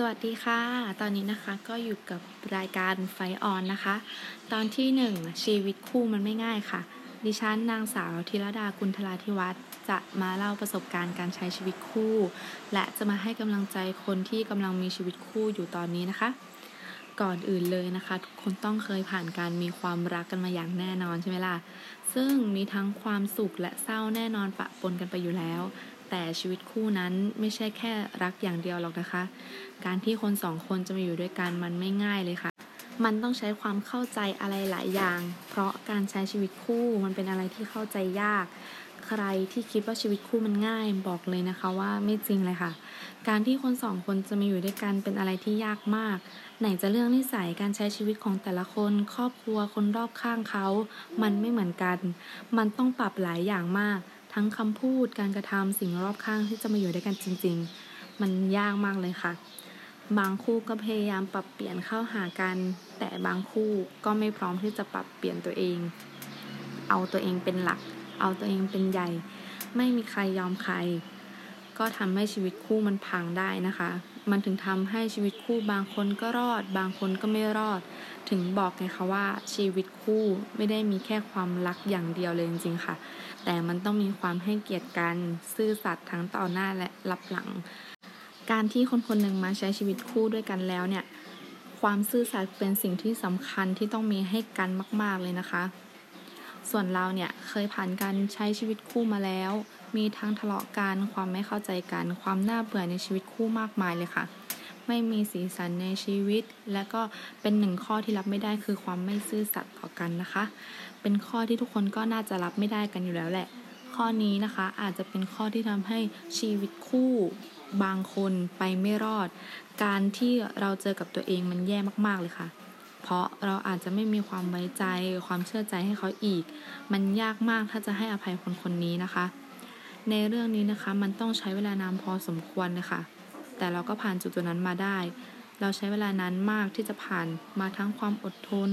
สวัสดีค่ะ ตอนนี้นะคะก็อยู่กับรายการไฟออนนะคะ ตอนที่หนึ่งชีวิตคู่มันไม่ง่ายค่ะ ดิฉันนางสาวธีรดากุลธราธิวัฒน์จะมาเล่าประสบการณ์การใช้ชีวิตคู่ และจะมาให้กำลังใจคนที่กำลังมีชีวิตคู่อยู่ตอนนี้นะคะ ก่อนอื่นเลยนะคะ ทุกคนต้องเคยผ่านการมีความรักกันมาอย่างแน่นอนใช่ไหมล่ะ ซึ่งมีทั้งความสุขและเศร้าแน่นอนปะปนกันไปอยู่แล้ว แต่ชีวิตคู่นั้นไม่ใช่แค่รักอย่างเดียวหรอกนะคะ การที่คนสองคนจะมาอยู่ด้วยกันมันไม่ง่ายเลยค่ะ มันต้องใช้ความเข้าใจอะไรหลายอย่าง เพราะการใช้ชีวิตคู่มันเป็นอะไรที่เข้าใจยาก ใครที่คิดว่าชีวิตคู่มันง่ายบอกเลยนะคะว่าไม่จริงเลยค่ะ การที่คนสองคนจะมาอยู่ด้วยกันเป็นอะไรที่ยากมาก ไหนจะเรื่องนิสัยการใช้ชีวิตของแต่ละคน ครอบครัวคนรอบข้างเขา มันไม่เหมือนกัน มันต้องปรับหลายอย่างมาก ทั้งคำพูดการกระทำสิ่งรอบข้างที่จะมาอยู่ด้วยกันจริง ๆ มันยากมากเลยค่ะ บางคู่ก็พยายามปรับเปลี่ยนเข้าหากัน แต่บางคู่ก็ไม่พร้อมที่จะปรับเปลี่ยนตัวเอง เอาตัวเองเป็นหลัก เอาตัวเองเป็นใหญ่ ไม่มีใครยอมใคร ก็ทำให้ชีวิตคู่มันพังได้นะคะ มันถึงทำให้ชีวิตคู่บางคนก็รอด บางคนก็ไม่รอด ถึงบอกไงคะว่าชีวิตคู่ไม่ได้มีแค่ความรักอย่างเดียวเลยจริงๆค่ะ แต่มันต้องมีความให้เกียรติกันซื่อสัตย์ทั้งต่อหน้าและรับหลัง การที่คนคนหนึ่งมาใช้ชีวิตคู่ด้วยกันแล้วเนี่ย ความซื่อสัตย์เป็นสิ่งที่สำคัญที่ต้องมีให้กันมาก ๆเลยนะคะ ส่วนเราเนี่ยเคยผ่านการใช้ชีวิตคู่มาแล้ว มีทั้งทะเลาะกันความไม่เข้าใจกัน ความน่าเบื่อในชีวิตคู่มากมายเลยค่ะ ไม่มีสีสันในชีวิต และก็เป็นหนึ่งข้อที่รับไม่ได้คือความไม่ซื่อสัตย์ต่อกันนะคะ เป็นข้อที่ทุกคนก็น่าจะรับไม่ได้กันอยู่แล้วแหละ ข้อนี้นะคะอาจจะเป็นข้อที่ทำให้ชีวิตคู่บางคนไปไม่รอด การที่เราเจอกับตัวเองมันแย่มากๆเลยค่ะ เพราะเราอาจจะไม่มีความไว้ใจ ความเชื่อใจให้เขาอีก มันยากมากถ้าจะให้อภัยคนคนนี้นะคะ ในเรื่องนี้นะคะมันต้องใช้เวลานานพอสมควรเลยค่ะแต่เราก็ผ่านจุดตัวนั้นมาได้ เราใช้เวลานานมากที่จะผ่านมาทั้งความอดทน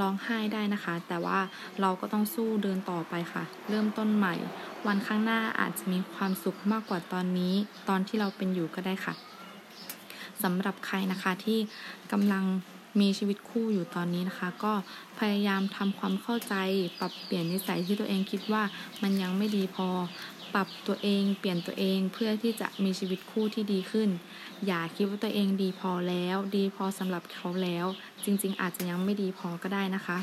ร้องไห้ได้นะคะ แต่ว่าเราก็ต้องสู้เดินต่อไปค่ะ เริ่มต้นใหม่ วันข้างหน้าอาจจะมีความสุขมากกว่าตอนนี้ ตอนที่เราเป็นอยู่ก็ได้ค่ะสำหรับใครนะคะที่กำลังมีชีวิตคู่อยู่ตอนนี้นะคะ ก็พยายามทำความเข้าใจ ปรับเปลี่ยนนิสัยที่ตัวเองคิดว่ามันยังไม่ดีพอ ปรับตัวเองเปลี่ยนตัวเองเพื่อที่จะมีชีวิตคู่ที่ดีขึ้น อย่าคิดว่าตัวเองดีพอแล้ว ดีพอสำหรับเขาแล้ว จริงๆ อาจจะยังไม่ดีพอก็ได้นะคะ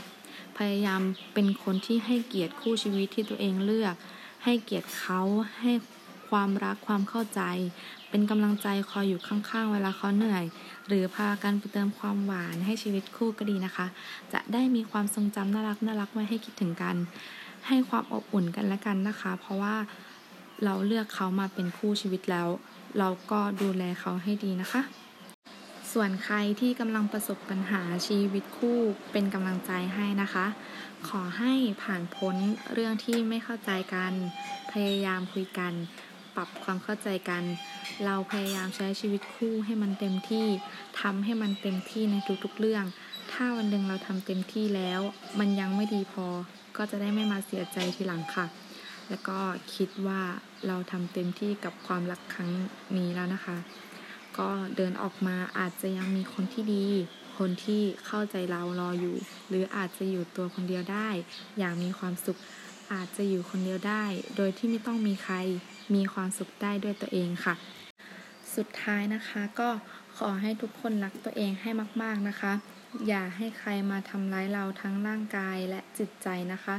พยายามเป็นคนที่ให้เกียรติคู่ชีวิตที่ตัวเองเลือก ให้เกียรติเขาให้ความรักความเข้าใจ เป็นกำลังใจคอยอยู่ข้างๆ เวลาเขาเหนื่อย หรือพากันไปเติมความหวานให้ชีวิตคู่ก็ดีนะคะ จะได้มีความทรงจำน่ารักน่ารักไว้ให้คิดถึงกัน ให้ความอบอุ่นกันและกันนะคะ เพราะว่า เราเลือกเขามาเป็นคู่ชีวิตแล้ว เราก็ดูแลเขาให้ดีนะคะ ส่วนใครที่กำลังประสบปัญหาชีวิตคู่เป็นกำลังใจให้นะคะ ขอให้ผ่านพ้นเรื่องที่ไม่เข้าใจกัน พยายามคุยกัน ปรับความเข้าใจกัน เราพยายามใช้ชีวิตคู่ให้มันเต็มที่ทำให้มันเต็มที่ในทุกๆเรื่อง ถ้าวันหนึ่งเราทำเต็มที่แล้ว มันยังไม่ดีพอก็จะได้ไม่มาเสียใจทีหลังค่ะ แล้วก็คิดว่าเราทำเต็มที่กับความรักครั้งนี้แล้วนะคะ ก็เดินออกมาอาจจะยังมีคนที่ดี คนที่เข้าใจเรารออยู่ หรืออาจจะอยู่ตัวคนเดียวได้ อย่างมีความสุขอาจจะอยู่คนเดียวได้ โดยที่ไม่ต้องมีใครมีความสุขได้ด้วยตัวเองค่ะ สุดท้ายนะคะก็ขอให้ทุกคนรักตัวเองให้มาก ๆนะคะ อย่าให้ใครมาทำร้ายเราทั้งร่างกายและจิตใจนะคะ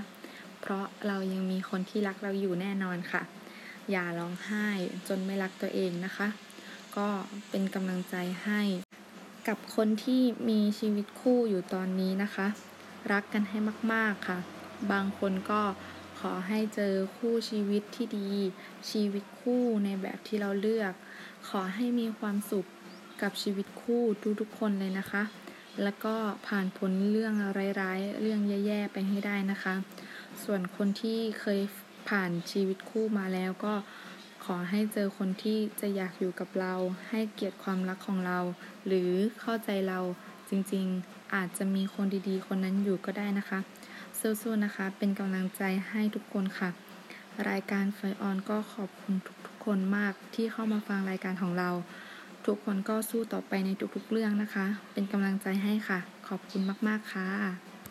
เพราะเรายังมีคนที่รักเราอยู่แน่นอนค่ะ อย่าร้องไห้จนไม่รักตัวเองนะคะ ก็เป็นกำลังใจให้ กับคนที่มีชีวิตคู่อยู่ตอนนี้นะคะ รักกันให้มาก ๆค่ะ บางคนก็ขอให้เจอคู่ชีวิตที่ดี ชีวิตคู่ในแบบที่เราเลือก ขอให้มีความสุขกับชีวิตคู่ทุกๆคนเลยนะคะ แล้วก็ผ่านพ้นเรื่องร้ายๆ เรื่องแย่ๆ ไปให้ได้นะคะ ส่วนคนที่เคยผ่านชีวิตคู่มาแล้วก็ขอให้เจอคนที่จะอยากอยู่กับเรา ให้เกียรติความรักของเรา หรือเข้าใจเราจริงๆ อาจจะมีคนดีๆ คนนั้นอยู่ก็ได้นะคะสู้ๆนะคะ เป็นกำลังใจให้ทุกคนค่ะ รายการไฟออนก็ขอบคุณทุกๆคนมากที่เข้ามาฟังรายการของเรา ทุกคนก็สู้ต่อไปในทุกๆเรื่องนะคะ เป็นกำลังใจให้ค่ะ ขอบคุณมากๆค่ะ